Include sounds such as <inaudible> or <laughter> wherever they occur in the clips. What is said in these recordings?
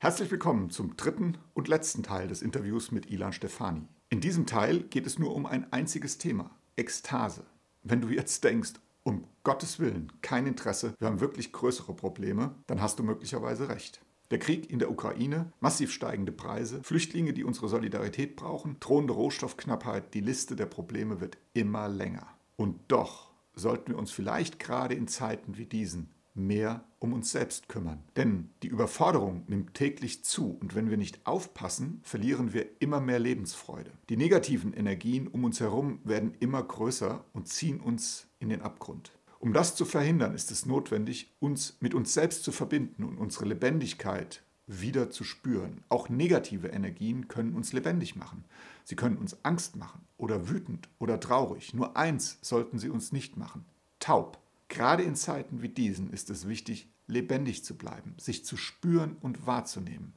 Herzlich willkommen zum dritten und letzten Teil des Interviews mit Ilan Stefani. In diesem Teil geht es nur um ein einziges Thema, Ekstase. Wenn du jetzt denkst, um Gottes Willen, kein Interesse, wir haben wirklich größere Probleme, dann hast du möglicherweise recht. Der Krieg in der Ukraine, massiv steigende Preise, Flüchtlinge, die unsere Solidarität brauchen, drohende Rohstoffknappheit, die Liste der Probleme wird immer länger. Und doch sollten wir uns vielleicht gerade in Zeiten wie diesen mehr um uns selbst kümmern. Denn die Überforderung nimmt täglich zu und wenn wir nicht aufpassen, verlieren wir immer mehr Lebensfreude. Die negativen Energien um uns herum werden immer größer und ziehen uns in den Abgrund. Um das zu verhindern, ist es notwendig, uns mit uns selbst zu verbinden und unsere Lebendigkeit wieder zu spüren. Auch negative Energien können uns lebendig machen. Sie können uns Angst machen oder wütend oder traurig. Nur eins sollten sie uns nicht machen. Taub. Gerade in Zeiten wie diesen ist es wichtig, lebendig zu bleiben, sich zu spüren und wahrzunehmen.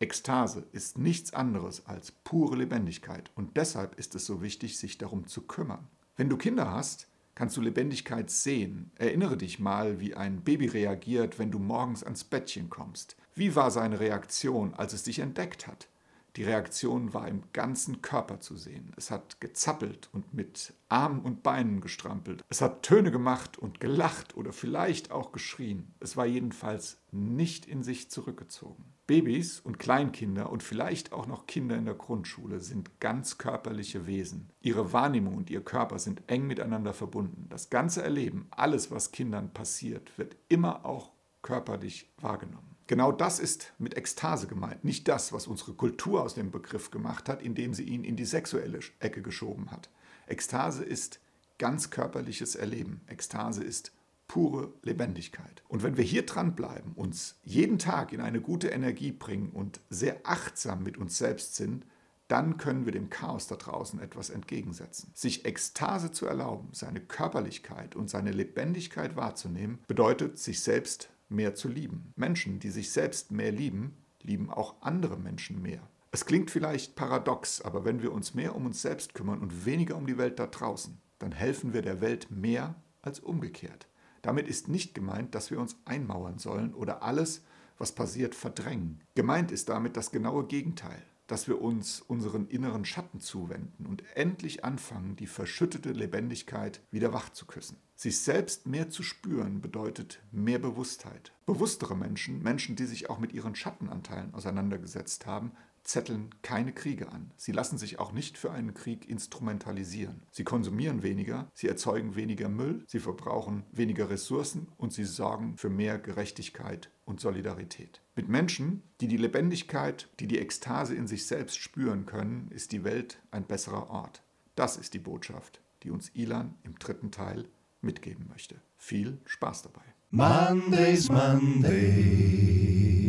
Ekstase ist nichts anderes als pure Lebendigkeit und deshalb ist es so wichtig, sich darum zu kümmern. Wenn du Kinder hast, kannst du Lebendigkeit sehen. Erinnere dich mal, wie ein Baby reagiert, wenn du morgens ans Bettchen kommst. Wie war seine Reaktion, als es dich entdeckt hat? Die Reaktion war im ganzen Körper zu sehen. Es hat gezappelt und mit Armen und Beinen gestrampelt. Es hat Töne gemacht und gelacht oder vielleicht auch geschrien. Es war jedenfalls nicht in sich zurückgezogen. Babys und Kleinkinder und vielleicht auch noch Kinder in der Grundschule sind ganz körperliche Wesen. Ihre Wahrnehmung und ihr Körper sind eng miteinander verbunden. Das ganze Erleben, alles, was Kindern passiert, wird immer auch körperlich wahrgenommen. Genau das ist mit Ekstase gemeint, nicht das, was unsere Kultur aus dem Begriff gemacht hat, indem sie ihn in die sexuelle Ecke geschoben hat. Ekstase ist ganz körperliches Erleben. Ekstase ist pure Lebendigkeit. Und wenn wir hier dranbleiben, uns jeden Tag in eine gute Energie bringen und sehr achtsam mit uns selbst sind, dann können wir dem Chaos da draußen etwas entgegensetzen. Sich Ekstase zu erlauben, seine Körperlichkeit und seine Lebendigkeit wahrzunehmen, bedeutet, sich selbst mehr zu lieben. Menschen, die sich selbst mehr lieben, lieben auch andere Menschen mehr. Es klingt vielleicht paradox, aber wenn wir uns mehr um uns selbst kümmern und weniger um die Welt da draußen, dann helfen wir der Welt mehr als umgekehrt. Damit ist nicht gemeint, dass wir uns einmauern sollen oder alles, was passiert, verdrängen. Gemeint ist damit das genaue Gegenteil dass wir uns unseren inneren Schatten zuwenden und endlich anfangen, die verschüttete Lebendigkeit wieder wach zu küssen. Sich selbst mehr zu spüren bedeutet mehr Bewusstheit. Bewusstere Menschen, Menschen, die sich auch mit ihren Schattenanteilen auseinandergesetzt haben, zetteln keine Kriege an. Sie lassen sich auch nicht für einen Krieg instrumentalisieren. Sie konsumieren weniger, sie erzeugen weniger Müll, sie verbrauchen weniger Ressourcen und sie sorgen für mehr Gerechtigkeit und Solidarität. Mit Menschen, die die Lebendigkeit, die die Ekstase in sich selbst spüren können, ist die Welt ein besserer Ort. Das ist die Botschaft, die uns Ilan im dritten Teil mitgeben möchte. Viel Spaß dabei. Mondays, Mondays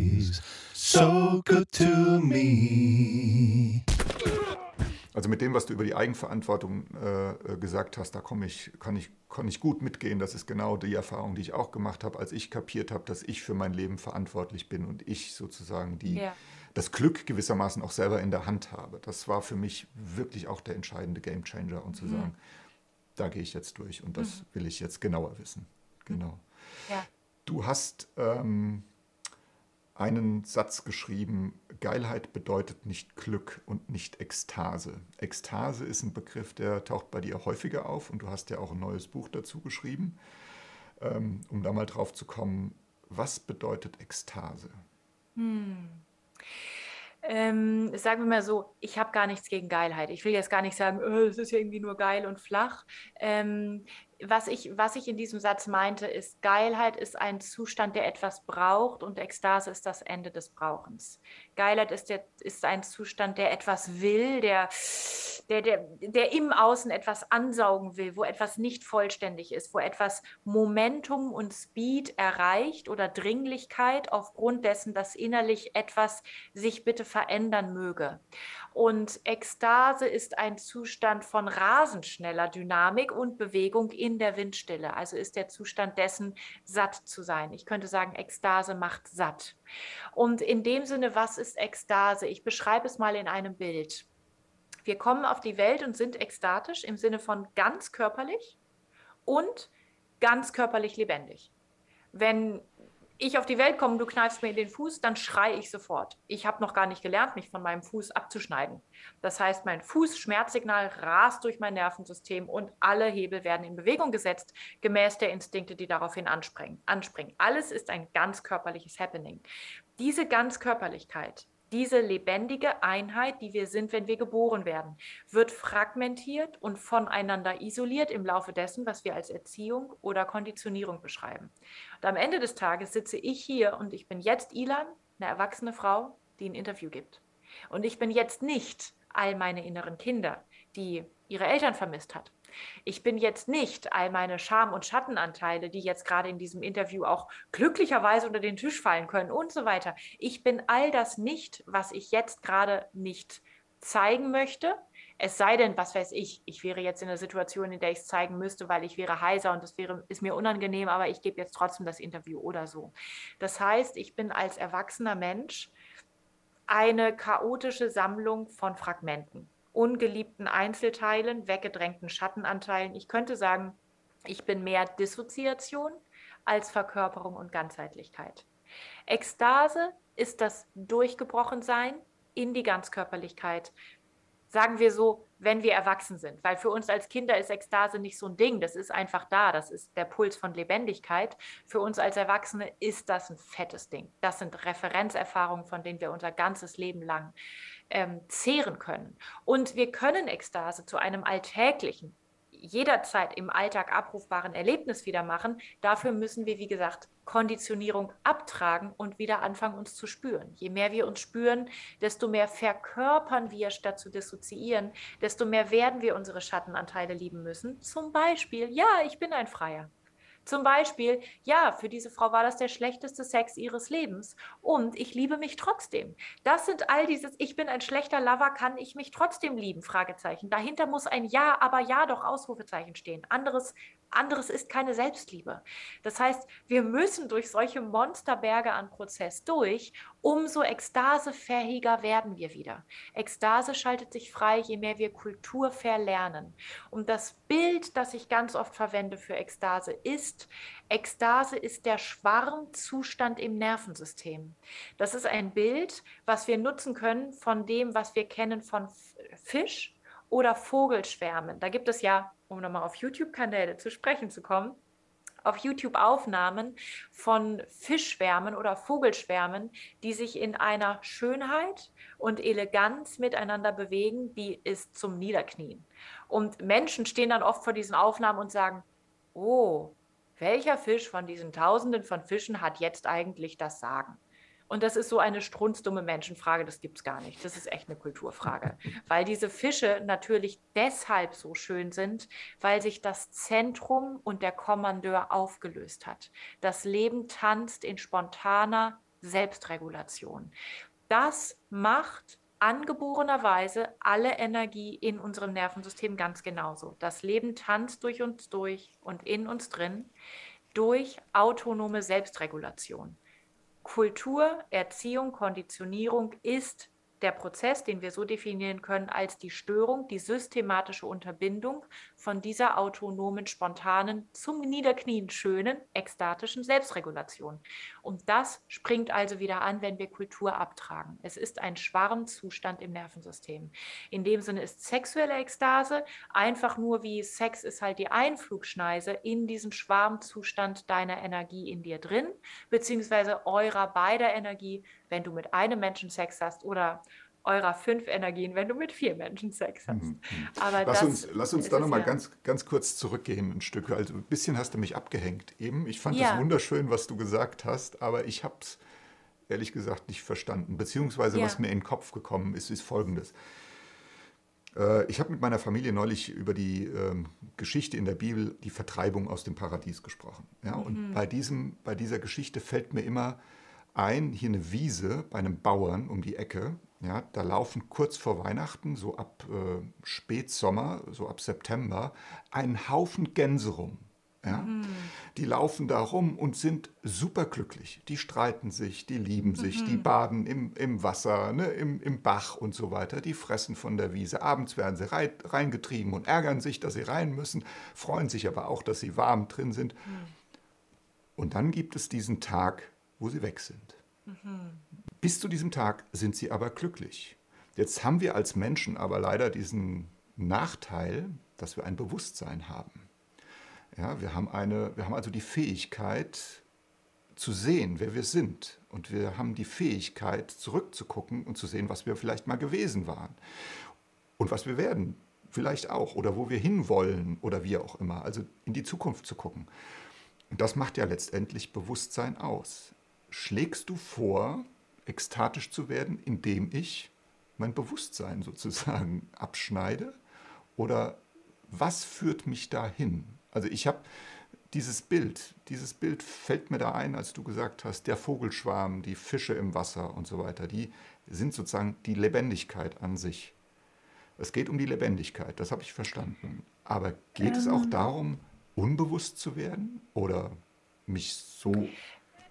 so good to me. Also mit dem, was du über die Eigenverantwortung äh, äh gesagt hast, da ich, kann, ich, kann ich gut mitgehen. Das ist genau die Erfahrung, die ich auch gemacht habe, als ich kapiert habe, dass ich für mein Leben verantwortlich bin und ich sozusagen die, ja. das Glück gewissermaßen auch selber in der Hand habe. Das war für mich wirklich auch der entscheidende Gamechanger und zu mhm. sagen, da gehe ich jetzt durch und das mhm. will ich jetzt genauer wissen. Genau. Ja. Du hast ähm, einen Satz geschrieben, Geilheit bedeutet nicht Glück und nicht Ekstase. Ekstase ist ein Begriff, der taucht bei dir häufiger auf und du hast ja auch ein neues Buch dazu geschrieben, ähm, um da mal drauf zu kommen, was bedeutet Ekstase? Hm. Ähm, sagen wir mal so, ich habe gar nichts gegen Geilheit. Ich will jetzt gar nicht sagen, oh, es ist ja irgendwie nur geil und flach. Ähm, was ich, was ich in diesem Satz meinte, ist, Geilheit ist ein Zustand, der etwas braucht und Ekstase ist das Ende des Brauchens. Geilheit ist, der, ist ein Zustand, der etwas will, der, der, der, der im Außen etwas ansaugen will, wo etwas nicht vollständig ist, wo etwas Momentum und Speed erreicht oder Dringlichkeit aufgrund dessen, dass innerlich etwas sich bitte verändern möge. Und Ekstase ist ein Zustand von rasend schneller Dynamik und Bewegung in der Windstille. Also ist der Zustand dessen, satt zu sein. Ich könnte sagen, Ekstase macht satt. Und in dem Sinne, was ist Ekstase? Ich beschreibe es mal in einem Bild. Wir kommen auf die Welt und sind ekstatisch im Sinne von ganz körperlich und ganz körperlich lebendig. Wenn ich auf die Welt komme, du kneifst mir in den Fuß, dann schreie ich sofort. Ich habe noch gar nicht gelernt, mich von meinem Fuß abzuschneiden. Das heißt, mein Fußschmerzsignal rast durch mein Nervensystem und alle Hebel werden in Bewegung gesetzt, gemäß der Instinkte, die daraufhin anspringen. anspringen. Alles ist ein ganz körperliches Happening. Diese Ganzkörperlichkeit diese lebendige Einheit, die wir sind, wenn wir geboren werden, wird fragmentiert und voneinander isoliert im Laufe dessen, was wir als Erziehung oder Konditionierung beschreiben. Und am Ende des Tages sitze ich hier und ich bin jetzt Ilan, eine erwachsene Frau, die ein Interview gibt. Und ich bin jetzt nicht all meine inneren Kinder, die ihre Eltern vermisst hat. Ich bin jetzt nicht all meine Scham- und Schattenanteile, die jetzt gerade in diesem Interview auch glücklicherweise unter den Tisch fallen können und so weiter. Ich bin all das nicht, was ich jetzt gerade nicht zeigen möchte. Es sei denn, was weiß ich, ich wäre jetzt in einer Situation, in der ich es zeigen müsste, weil ich wäre heiser und das wäre, ist mir unangenehm, aber ich gebe jetzt trotzdem das Interview oder so. Das heißt, ich bin als erwachsener Mensch eine chaotische Sammlung von Fragmenten ungeliebten Einzelteilen, weggedrängten Schattenanteilen. Ich könnte sagen, ich bin mehr Dissoziation als Verkörperung und Ganzheitlichkeit. Ekstase ist das Durchgebrochensein in die Ganzkörperlichkeit. Sagen wir so, wenn wir erwachsen sind, weil für uns als Kinder ist Ekstase nicht so ein Ding, das ist einfach da, das ist der Puls von Lebendigkeit. Für uns als Erwachsene ist das ein fettes Ding. Das sind Referenzerfahrungen, von denen wir unser ganzes Leben lang ähm, zehren können. Und wir können Ekstase zu einem alltäglichen, jederzeit im Alltag abrufbaren Erlebnis wieder machen. Dafür müssen wir, wie gesagt, Konditionierung abtragen und wieder anfangen, uns zu spüren. Je mehr wir uns spüren, desto mehr verkörpern wir, statt zu dissoziieren, desto mehr werden wir unsere Schattenanteile lieben müssen. Zum Beispiel, ja, ich bin ein Freier. Zum Beispiel, ja, für diese Frau war das der schlechteste Sex ihres Lebens und ich liebe mich trotzdem. Das sind all dieses, ich bin ein schlechter Lover, kann ich mich trotzdem lieben? Fragezeichen. Dahinter muss ein Ja, aber ja doch Ausrufezeichen stehen. Anderes anderes ist keine Selbstliebe. Das heißt, wir müssen durch solche Monsterberge an Prozess durch, umso ekstasefähiger werden wir wieder. Ekstase schaltet sich frei, je mehr wir Kultur verlernen. Und das Bild, das ich ganz oft verwende für Ekstase, ist, Ekstase ist der Schwarmzustand im Nervensystem. Das ist ein Bild, was wir nutzen können von dem, was wir kennen von Fisch oder Vogelschwärmen. Da gibt es ja um nochmal auf YouTube-Kanäle zu sprechen zu kommen, auf YouTube Aufnahmen von Fischschwärmen oder Vogelschwärmen, die sich in einer Schönheit und Eleganz miteinander bewegen, die ist zum Niederknien. Und Menschen stehen dann oft vor diesen Aufnahmen und sagen, oh, welcher Fisch von diesen Tausenden von Fischen hat jetzt eigentlich das Sagen? Und das ist so eine strunzdumme Menschenfrage, das gibt es gar nicht. Das ist echt eine Kulturfrage. <laughs> Weil diese Fische natürlich deshalb so schön sind, weil sich das Zentrum und der Kommandeur aufgelöst hat. Das Leben tanzt in spontaner Selbstregulation. Das macht angeborenerweise alle Energie in unserem Nervensystem ganz genauso. Das Leben tanzt durch uns durch und in uns drin durch autonome Selbstregulation. Kultur, Erziehung, Konditionierung ist der Prozess, den wir so definieren können als die Störung, die systematische Unterbindung von dieser autonomen, spontanen, zum Niederknien schönen, ekstatischen Selbstregulation. Und das springt also wieder an, wenn wir Kultur abtragen. Es ist ein Schwarmzustand im Nervensystem. In dem Sinne ist sexuelle Ekstase einfach nur wie Sex ist halt die Einflugschneise in diesen Schwarmzustand deiner Energie in dir drin, beziehungsweise eurer beider Energie, wenn du mit einem Menschen Sex hast oder eurer fünf Energien, wenn du mit vier Menschen Sex hast. Mhm. Aber lass, uns, lass uns da nochmal ja. ganz, ganz kurz zurückgehen, ein Stück. Also ein bisschen hast du mich abgehängt eben. Ich fand es ja. wunderschön, was du gesagt hast, aber ich habe es ehrlich gesagt nicht verstanden. Beziehungsweise, ja. was mir in den Kopf gekommen ist, ist folgendes. Äh, ich habe mit meiner Familie neulich über die ähm, Geschichte in der Bibel, die Vertreibung aus dem Paradies gesprochen. Ja, mhm. Und bei, diesem, bei dieser Geschichte fällt mir immer ein, hier eine Wiese bei einem Bauern um die Ecke. Ja, da laufen kurz vor Weihnachten, so ab äh, Spätsommer, so ab September, ein Haufen Gänse rum. Ja? Mhm. Die laufen da rum und sind superglücklich. Die streiten sich, die lieben sich, mhm. die baden im, im Wasser, ne, im, im Bach und so weiter. Die fressen von der Wiese. Abends werden sie rei reingetrieben und ärgern sich, dass sie rein müssen, freuen sich aber auch, dass sie warm drin sind. Mhm. Und dann gibt es diesen Tag wo sie weg sind. Bis zu diesem Tag sind sie aber glücklich. Jetzt haben wir als Menschen aber leider diesen Nachteil, dass wir ein Bewusstsein haben. Ja, wir, haben eine, wir haben also die Fähigkeit zu sehen, wer wir sind. Und wir haben die Fähigkeit, zurückzugucken und zu sehen, was wir vielleicht mal gewesen waren. Und was wir werden, vielleicht auch. Oder wo wir hinwollen oder wie auch immer. Also in die Zukunft zu gucken. Und das macht ja letztendlich Bewusstsein aus. Schlägst du vor, ekstatisch zu werden, indem ich mein Bewusstsein sozusagen <laughs> abschneide? Oder was führt mich dahin? Also ich habe dieses Bild, dieses Bild fällt mir da ein, als du gesagt hast, der Vogelschwarm, die Fische im Wasser und so weiter, die sind sozusagen die Lebendigkeit an sich. Es geht um die Lebendigkeit, das habe ich verstanden. Aber geht ähm, es auch ähm. darum, unbewusst zu werden oder mich so.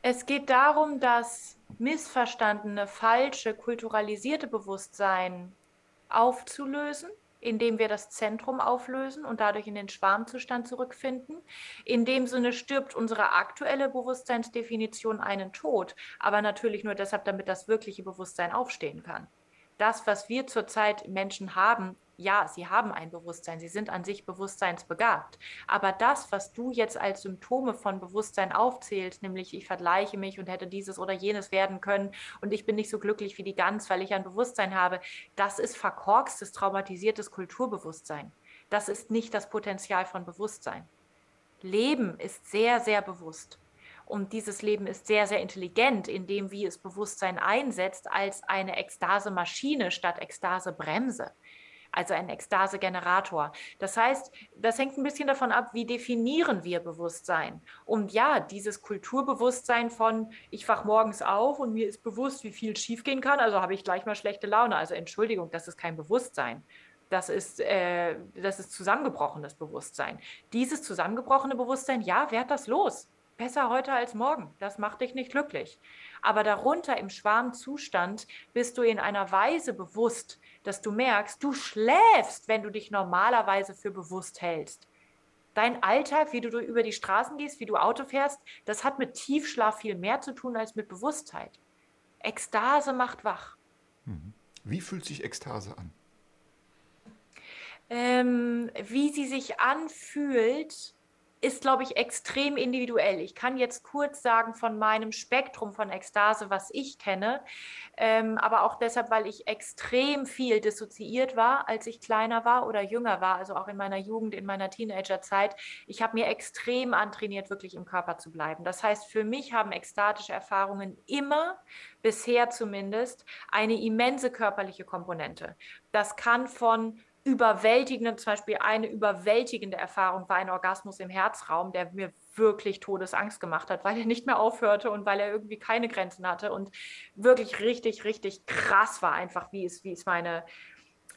Es geht darum, das missverstandene, falsche, kulturalisierte Bewusstsein aufzulösen indem wir das Zentrum auflösen und dadurch in den Schwarmzustand zurückfinden. In dem Sinne stirbt unsere aktuelle Bewusstseinsdefinition einen Tod, aber natürlich nur deshalb, damit das wirkliche Bewusstsein aufstehen kann. Das, was wir zurzeit Menschen haben, ja, sie haben ein Bewusstsein, sie sind an sich bewusstseinsbegabt. Aber das, was du jetzt als Symptome von Bewusstsein aufzählst, nämlich ich vergleiche mich und hätte dieses oder jenes werden können und ich bin nicht so glücklich wie die Gans, weil ich ein Bewusstsein habe, das ist verkorkstes, traumatisiertes Kulturbewusstsein. Das ist nicht das Potenzial von Bewusstsein. Leben ist sehr, sehr bewusst. Und dieses Leben ist sehr, sehr intelligent, indem wie es Bewusstsein einsetzt als eine Ekstase-Maschine statt Ekstase-Bremse also ein Ekstase-Generator. Das heißt, das hängt ein bisschen davon ab, wie definieren wir Bewusstsein. Und ja, dieses Kulturbewusstsein von, ich wach morgens auf und mir ist bewusst, wie viel schiefgehen kann, also habe ich gleich mal schlechte Laune. Also Entschuldigung, das ist kein Bewusstsein. Das ist, äh, das ist zusammengebrochenes Bewusstsein. Dieses zusammengebrochene Bewusstsein, ja, wer hat das los? Besser heute als morgen. Das macht dich nicht glücklich. Aber darunter im Schwarmzustand bist du in einer Weise bewusst, dass du merkst, du schläfst, wenn du dich normalerweise für bewusst hältst. Dein Alltag, wie du über die Straßen gehst, wie du Auto fährst, das hat mit Tiefschlaf viel mehr zu tun als mit Bewusstheit. Ekstase macht wach. Mhm. Wie fühlt sich Ekstase an? Ähm, wie sie sich anfühlt, ist, glaube ich, extrem individuell. Ich kann jetzt kurz sagen von meinem Spektrum von Ekstase, was ich kenne, ähm, aber auch deshalb, weil ich extrem viel dissoziiert war, als ich kleiner war oder jünger war, also auch in meiner Jugend, in meiner Teenagerzeit. Ich habe mir extrem antrainiert, wirklich im Körper zu bleiben. Das heißt, für mich haben ekstatische Erfahrungen immer, bisher zumindest, eine immense körperliche Komponente. Das kann von überwältigende, zum Beispiel eine überwältigende Erfahrung war ein Orgasmus im Herzraum, der mir wirklich Todesangst gemacht hat, weil er nicht mehr aufhörte und weil er irgendwie keine Grenzen hatte und wirklich richtig, richtig krass war einfach, wie es, wie es meine,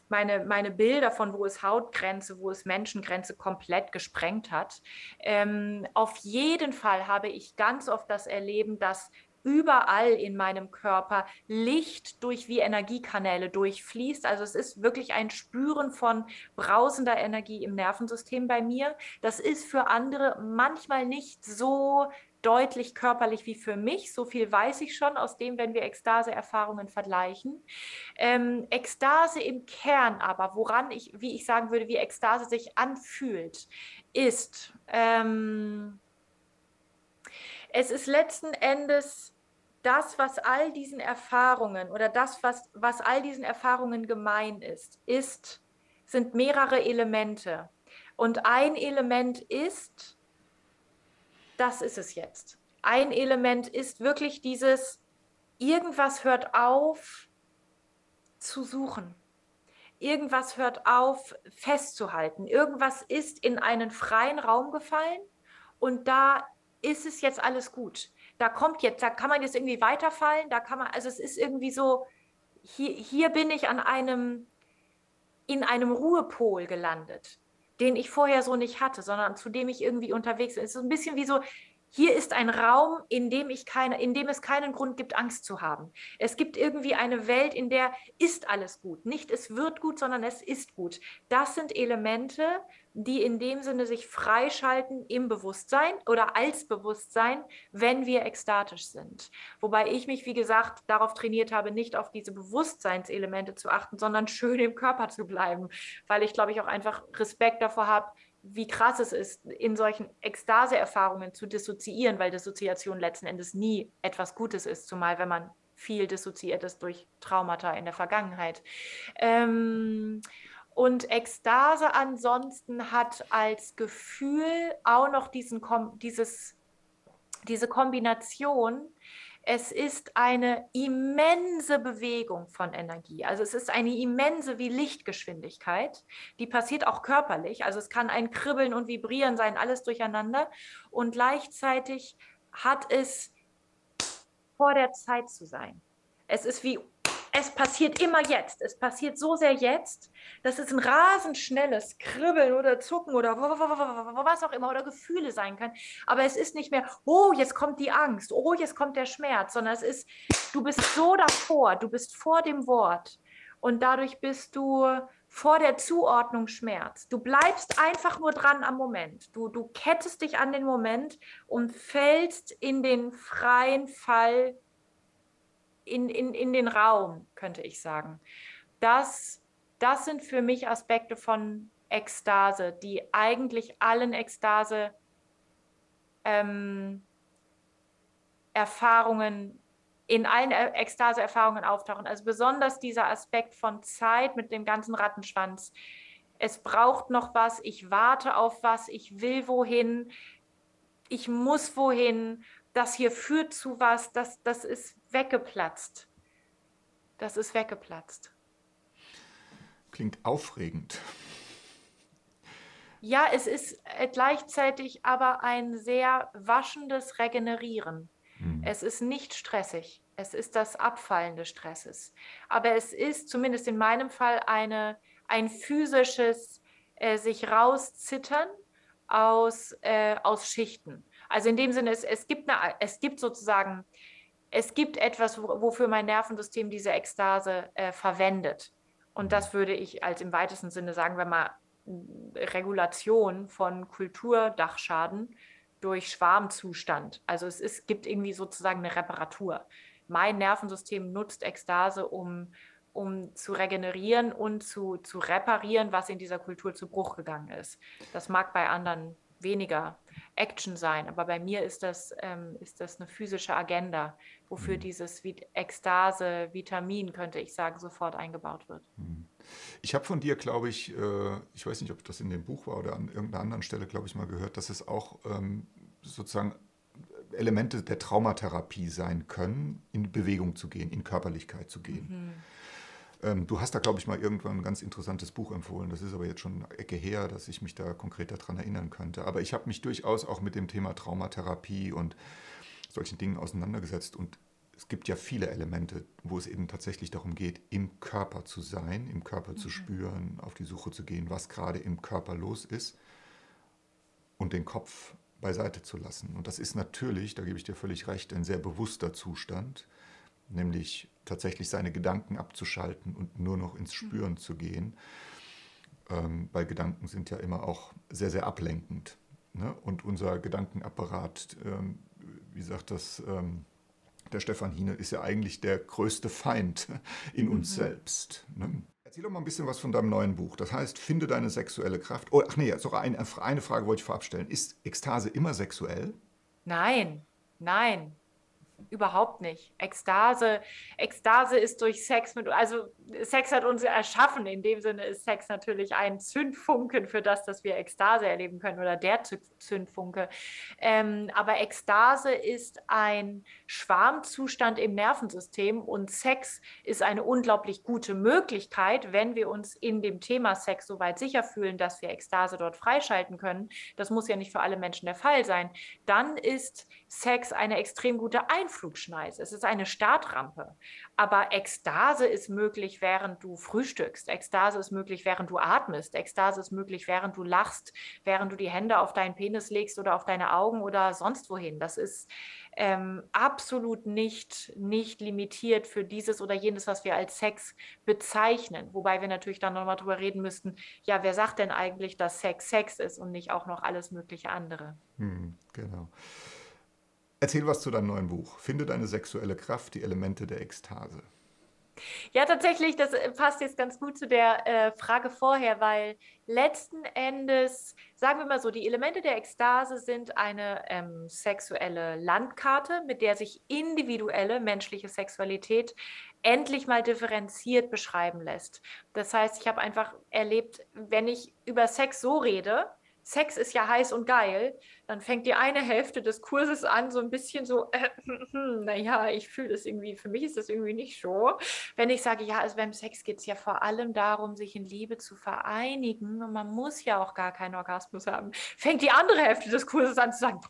meine, meine Bilder von, wo es Hautgrenze, wo es Menschengrenze komplett gesprengt hat. Ähm, auf jeden Fall habe ich ganz oft das Erleben, dass überall in meinem Körper Licht durch wie Energiekanäle durchfließt. Also es ist wirklich ein Spüren von brausender Energie im Nervensystem bei mir. Das ist für andere manchmal nicht so deutlich körperlich wie für mich. So viel weiß ich schon aus dem, wenn wir Ekstase-Erfahrungen vergleichen. Ähm, Ekstase im Kern aber, woran ich, wie ich sagen würde, wie Ekstase sich anfühlt, ist, ähm, es ist letzten Endes das, was all diesen Erfahrungen oder das, was, was all diesen Erfahrungen gemein ist, ist, sind mehrere Elemente. Und ein Element ist, das ist es jetzt. Ein Element ist wirklich dieses, irgendwas hört auf zu suchen. Irgendwas hört auf festzuhalten. Irgendwas ist in einen freien Raum gefallen und da ist es jetzt alles gut da kommt jetzt, da kann man jetzt irgendwie weiterfallen, da kann man, also es ist irgendwie so, hier, hier bin ich an einem, in einem Ruhepol gelandet, den ich vorher so nicht hatte, sondern zu dem ich irgendwie unterwegs bin. Es ist ein bisschen wie so, hier ist ein Raum, in dem, ich keine, in dem es keinen Grund gibt, Angst zu haben. Es gibt irgendwie eine Welt, in der ist alles gut. Nicht es wird gut, sondern es ist gut. Das sind Elemente, die in dem Sinne sich freischalten im Bewusstsein oder als Bewusstsein, wenn wir ekstatisch sind. Wobei ich mich, wie gesagt, darauf trainiert habe, nicht auf diese Bewusstseinselemente zu achten, sondern <laughs> schön im Körper zu bleiben, weil ich, glaube ich, auch einfach Respekt davor habe, wie krass es ist, in solchen Ekstase-Erfahrungen zu dissoziieren, weil Dissoziation letzten Endes nie etwas Gutes ist, zumal wenn man viel dissoziiert ist durch Traumata in der Vergangenheit. Ähm, und Ekstase ansonsten hat als Gefühl auch noch diesen, dieses, diese Kombination. Es ist eine immense Bewegung von Energie. Also es ist eine immense wie Lichtgeschwindigkeit. Die passiert auch körperlich. Also es kann ein Kribbeln und Vibrieren sein, alles durcheinander. Und gleichzeitig hat es vor der Zeit zu sein. Es ist wie es passiert immer jetzt. Es passiert so sehr jetzt, dass es ein rasend schnelles Kribbeln oder Zucken oder was auch immer oder Gefühle sein kann. Aber es ist nicht mehr, oh, jetzt kommt die Angst, oh, jetzt kommt der Schmerz, sondern es ist, du bist so davor, du bist vor dem Wort und dadurch bist du vor der Zuordnung Schmerz. Du bleibst einfach nur dran am Moment. Du, du kettest dich an den Moment und fällst in den freien Fall in, in, in den Raum, könnte ich sagen. Das, das sind für mich Aspekte von Ekstase, die eigentlich allen Ekstase ähm, Erfahrungen in allen Ekstase-Erfahrungen auftauchen. Also besonders dieser Aspekt von Zeit mit dem ganzen Rattenschwanz. Es braucht noch was, ich warte auf was, ich will wohin, ich muss wohin das hier führt zu was, das, das ist weggeplatzt. Das ist weggeplatzt. Klingt aufregend. Ja, es ist äh, gleichzeitig aber ein sehr waschendes Regenerieren. Hm. Es ist nicht stressig. Es ist das Abfallen des Stresses. Aber es ist zumindest in meinem Fall eine, ein physisches äh, sich rauszittern aus, äh, aus Schichten. Also in dem Sinne, es, es, gibt, eine, es gibt sozusagen, es gibt etwas, wofür mein Nervensystem diese Ekstase äh, verwendet. Und das würde ich als im weitesten Sinne sagen, wenn man Regulation von Kulturdachschaden durch Schwarmzustand. Also es ist, gibt irgendwie sozusagen eine Reparatur. Mein Nervensystem nutzt Ekstase, um, um zu regenerieren und zu, zu reparieren, was in dieser Kultur zu Bruch gegangen ist. Das mag bei anderen weniger Action sein. Aber bei mir ist das, ähm, ist das eine physische Agenda, wofür mhm. dieses Ekstase, Vitamin, könnte ich sagen, sofort eingebaut wird. Mhm. Ich habe von dir, glaube ich, äh, ich weiß nicht, ob das in dem Buch war oder an irgendeiner anderen Stelle, glaube ich, mal gehört, dass es auch ähm, sozusagen Elemente der Traumatherapie sein können, in Bewegung zu gehen, in Körperlichkeit zu gehen. Mhm. Ähm, du hast da, glaube ich, mal irgendwann ein ganz interessantes Buch empfohlen. Das ist aber jetzt schon eine Ecke her, dass ich mich da konkret daran erinnern könnte. Aber ich habe mich durchaus auch mit dem Thema Traumatherapie und solchen Dingen auseinandergesetzt. Und es gibt ja viele Elemente, wo es eben tatsächlich darum geht, im Körper zu sein, im Körper mhm. zu spüren, auf die Suche zu gehen, was gerade im Körper los ist und den Kopf beiseite zu lassen. Und das ist natürlich, da gebe ich dir völlig recht, ein sehr bewusster Zustand nämlich tatsächlich seine Gedanken abzuschalten und nur noch ins mhm. Spüren zu gehen. Ähm, weil Gedanken sind ja immer auch sehr, sehr ablenkend. Ne? Und unser Gedankenapparat, ähm, wie sagt das ähm, der Stefan Hine, ist ja eigentlich der größte Feind in uns mhm. selbst. Ne? Erzähl doch mal ein bisschen was von deinem neuen Buch. Das heißt, finde deine sexuelle Kraft. Oh, ach nee, sogar eine, eine Frage wollte ich vorab stellen. Ist Ekstase immer sexuell? Nein, nein. Überhaupt nicht. Ekstase, Ekstase ist durch Sex mit, also Sex hat uns erschaffen. In dem Sinne ist Sex natürlich ein Zündfunken für das, dass wir Ekstase erleben können oder der Zündfunke. Ähm, aber Ekstase ist ein Schwarmzustand im Nervensystem und Sex ist eine unglaublich gute Möglichkeit, wenn wir uns in dem Thema Sex so weit sicher fühlen, dass wir Ekstase dort freischalten können. Das muss ja nicht für alle Menschen der Fall sein. Dann ist Sex eine extrem gute Einflugschneise, es ist eine Startrampe. Aber Ekstase ist möglich, während du frühstückst. Ekstase ist möglich, während du atmest. Ekstase ist möglich, während du lachst, während du die Hände auf deinen Penis legst oder auf deine Augen oder sonst wohin. Das ist ähm, absolut nicht, nicht limitiert für dieses oder jenes, was wir als Sex bezeichnen. Wobei wir natürlich dann nochmal drüber reden müssten, ja, wer sagt denn eigentlich, dass Sex Sex ist und nicht auch noch alles mögliche andere? Hm, genau. Erzähl was zu deinem neuen Buch. Finde deine sexuelle Kraft, die Elemente der Ekstase. Ja, tatsächlich, das äh, passt jetzt ganz gut zu der äh, Frage vorher, weil letzten Endes, sagen wir mal so, die Elemente der Ekstase sind eine ähm, sexuelle Landkarte, mit der sich individuelle menschliche Sexualität endlich mal differenziert beschreiben lässt. Das heißt, ich habe einfach erlebt, wenn ich über Sex so rede, Sex ist ja heiß und geil, dann fängt die eine Hälfte des Kurses an, so ein bisschen so, äh, <laughs> naja, ich fühle das irgendwie, für mich ist das irgendwie nicht so. Wenn ich sage, ja, also beim Sex geht es ja vor allem darum, sich in Liebe zu vereinigen und man muss ja auch gar keinen Orgasmus haben, fängt die andere Hälfte des Kurses an zu sagen,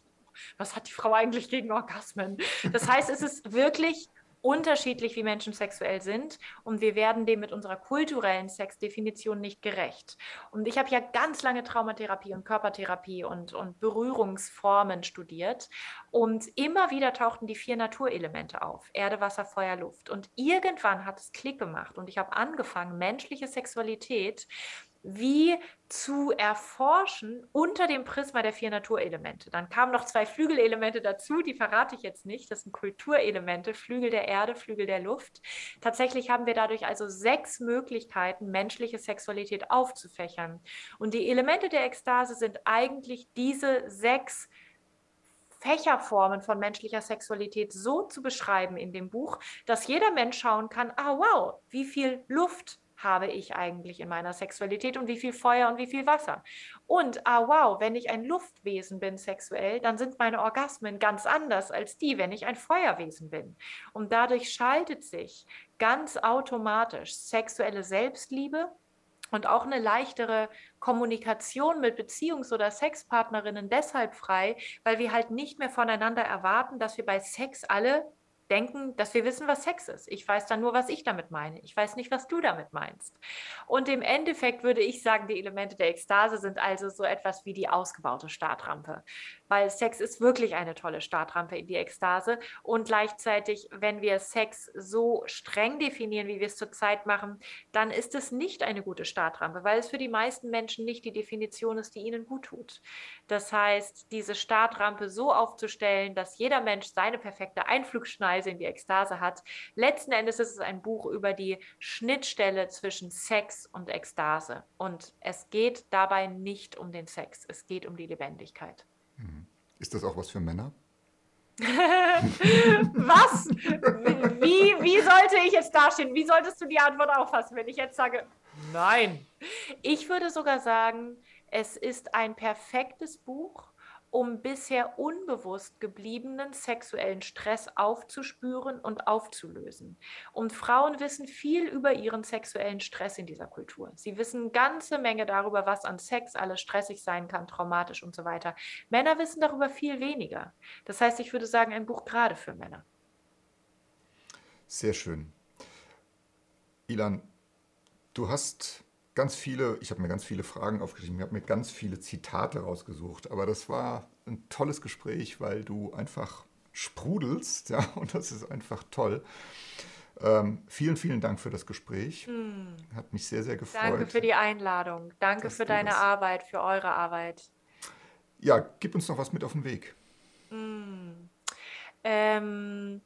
was hat die Frau eigentlich gegen Orgasmen? Das heißt, es ist wirklich unterschiedlich, wie Menschen sexuell sind und wir werden dem mit unserer kulturellen Sexdefinition nicht gerecht. Und ich habe ja ganz lange Traumatherapie und Körpertherapie und, und Berührungsformen studiert und immer wieder tauchten die vier Naturelemente auf, Erde, Wasser, Feuer, Luft. Und irgendwann hat es Klick gemacht und ich habe angefangen, menschliche Sexualität wie zu erforschen unter dem Prisma der vier Naturelemente. Dann kamen noch zwei Flügelelemente dazu, die verrate ich jetzt nicht. Das sind Kulturelemente, Flügel der Erde, Flügel der Luft. Tatsächlich haben wir dadurch also sechs Möglichkeiten, menschliche Sexualität aufzufächern. Und die Elemente der Ekstase sind eigentlich diese sechs Fächerformen von menschlicher Sexualität so zu beschreiben in dem Buch, dass jeder Mensch schauen kann, ah wow, wie viel Luft habe ich eigentlich in meiner Sexualität und wie viel Feuer und wie viel Wasser. Und, ah wow, wenn ich ein Luftwesen bin sexuell, dann sind meine Orgasmen ganz anders als die, wenn ich ein Feuerwesen bin. Und dadurch schaltet sich ganz automatisch sexuelle Selbstliebe und auch eine leichtere Kommunikation mit Beziehungs- oder Sexpartnerinnen deshalb frei, weil wir halt nicht mehr voneinander erwarten, dass wir bei Sex alle denken, dass wir wissen, was Sex ist. Ich weiß dann nur, was ich damit meine. Ich weiß nicht, was du damit meinst. Und im Endeffekt würde ich sagen, die Elemente der Ekstase sind also so etwas wie die ausgebaute Startrampe weil Sex ist wirklich eine tolle Startrampe in die Ekstase. Und gleichzeitig, wenn wir Sex so streng definieren, wie wir es zurzeit machen, dann ist es nicht eine gute Startrampe, weil es für die meisten Menschen nicht die Definition ist, die ihnen gut tut. Das heißt, diese Startrampe so aufzustellen, dass jeder Mensch seine perfekte Einflugschneise in die Ekstase hat. Letzten Endes ist es ein Buch über die Schnittstelle zwischen Sex und Ekstase. Und es geht dabei nicht um den Sex, es geht um die Lebendigkeit. Ist das auch was für Männer? <laughs> was? Wie, wie sollte ich jetzt dastehen? Wie solltest du die Antwort auffassen, wenn ich jetzt sage, nein? Ich würde sogar sagen, es ist ein perfektes Buch, um bisher unbewusst gebliebenen sexuellen Stress aufzuspüren und aufzulösen. Und Frauen wissen viel über ihren sexuellen Stress in dieser Kultur. Sie wissen eine ganze Menge darüber, was an Sex alles stressig sein kann, traumatisch und so weiter. Männer wissen darüber viel weniger. Das heißt, ich würde sagen, ein Buch gerade für Männer. Sehr schön. Ilan, du hast ganz viele, ich habe mir ganz viele Fragen aufgeschrieben, ich habe mir ganz viele Zitate rausgesucht, aber das war ein tolles Gespräch, weil du einfach sprudelst, <laughs> ja, und das ist einfach toll. Ähm, vielen, vielen Dank für das Gespräch. Hm. Hat mich sehr, sehr gefreut. Danke für die Einladung. Danke für deine das... Arbeit, für eure Arbeit. Ja, gib uns noch was mit auf den Weg. Hm. Ähm,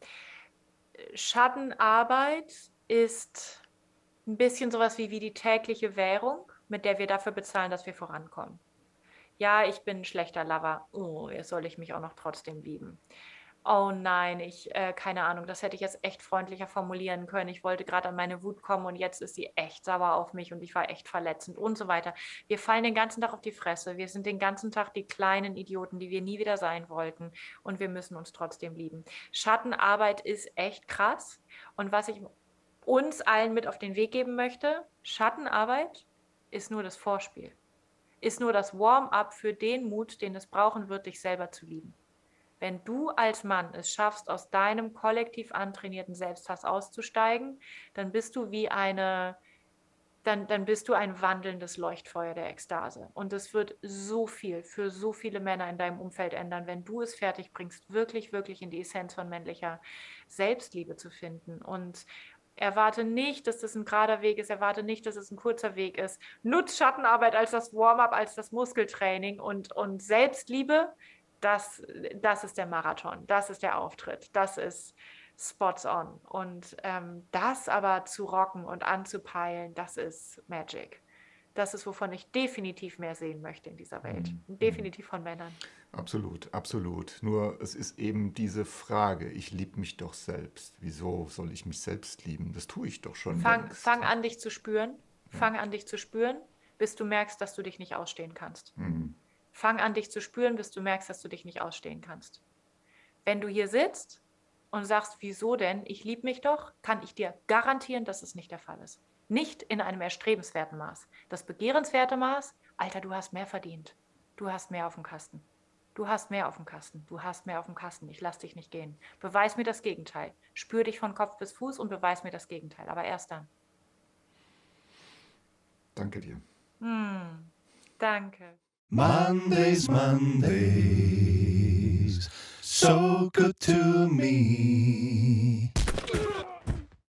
Schattenarbeit ist ein bisschen sowas wie, wie die tägliche Währung, mit der wir dafür bezahlen, dass wir vorankommen. Ja, ich bin ein schlechter Lover. Oh, jetzt soll ich mich auch noch trotzdem lieben. Oh nein, ich, äh, keine Ahnung, das hätte ich jetzt echt freundlicher formulieren können. Ich wollte gerade an meine Wut kommen und jetzt ist sie echt sauer auf mich und ich war echt verletzend und so weiter. Wir fallen den ganzen Tag auf die Fresse. Wir sind den ganzen Tag die kleinen Idioten, die wir nie wieder sein wollten und wir müssen uns trotzdem lieben. Schattenarbeit ist echt krass und was ich uns allen mit auf den Weg geben möchte, Schattenarbeit ist nur das Vorspiel, ist nur das Warm-up für den Mut, den es brauchen wird, dich selber zu lieben. Wenn du als Mann es schaffst, aus deinem kollektiv antrainierten Selbsthass auszusteigen, dann bist du wie eine, dann, dann bist du ein wandelndes Leuchtfeuer der Ekstase. Und es wird so viel für so viele Männer in deinem Umfeld ändern, wenn du es fertig bringst, wirklich, wirklich in die Essenz von männlicher Selbstliebe zu finden. Und erwarte nicht, dass das ein gerader Weg ist, erwarte nicht, dass es ein kurzer Weg ist. Nutz Schattenarbeit als das Warm-up, als das Muskeltraining und, und Selbstliebe das, das ist der Marathon, das ist der Auftritt, das ist spots on. Und ähm, das aber zu rocken und anzupeilen, das ist Magic. Das ist, wovon ich definitiv mehr sehen möchte in dieser Welt. Mhm. Definitiv von Männern. Absolut, absolut. Nur es ist eben diese Frage, ich liebe mich doch selbst. Wieso soll ich mich selbst lieben? Das tue ich doch schon. Fang, fang an, dich zu spüren. Fang an, dich zu spüren, bis du merkst, dass du dich nicht ausstehen kannst. Mhm. Fang an, dich zu spüren, bis du merkst, dass du dich nicht ausstehen kannst. Wenn du hier sitzt und sagst, wieso denn? Ich liebe mich doch, kann ich dir garantieren, dass es nicht der Fall ist. Nicht in einem erstrebenswerten Maß. Das begehrenswerte Maß, Alter, du hast mehr verdient. Du hast mehr auf dem Kasten. Du hast mehr auf dem Kasten. Du hast mehr auf dem Kasten. Ich lass dich nicht gehen. Beweis mir das Gegenteil. Spür dich von Kopf bis Fuß und beweis mir das Gegenteil. Aber erst dann. Danke dir. Hm, danke. Mondays, Mondays, so good to me.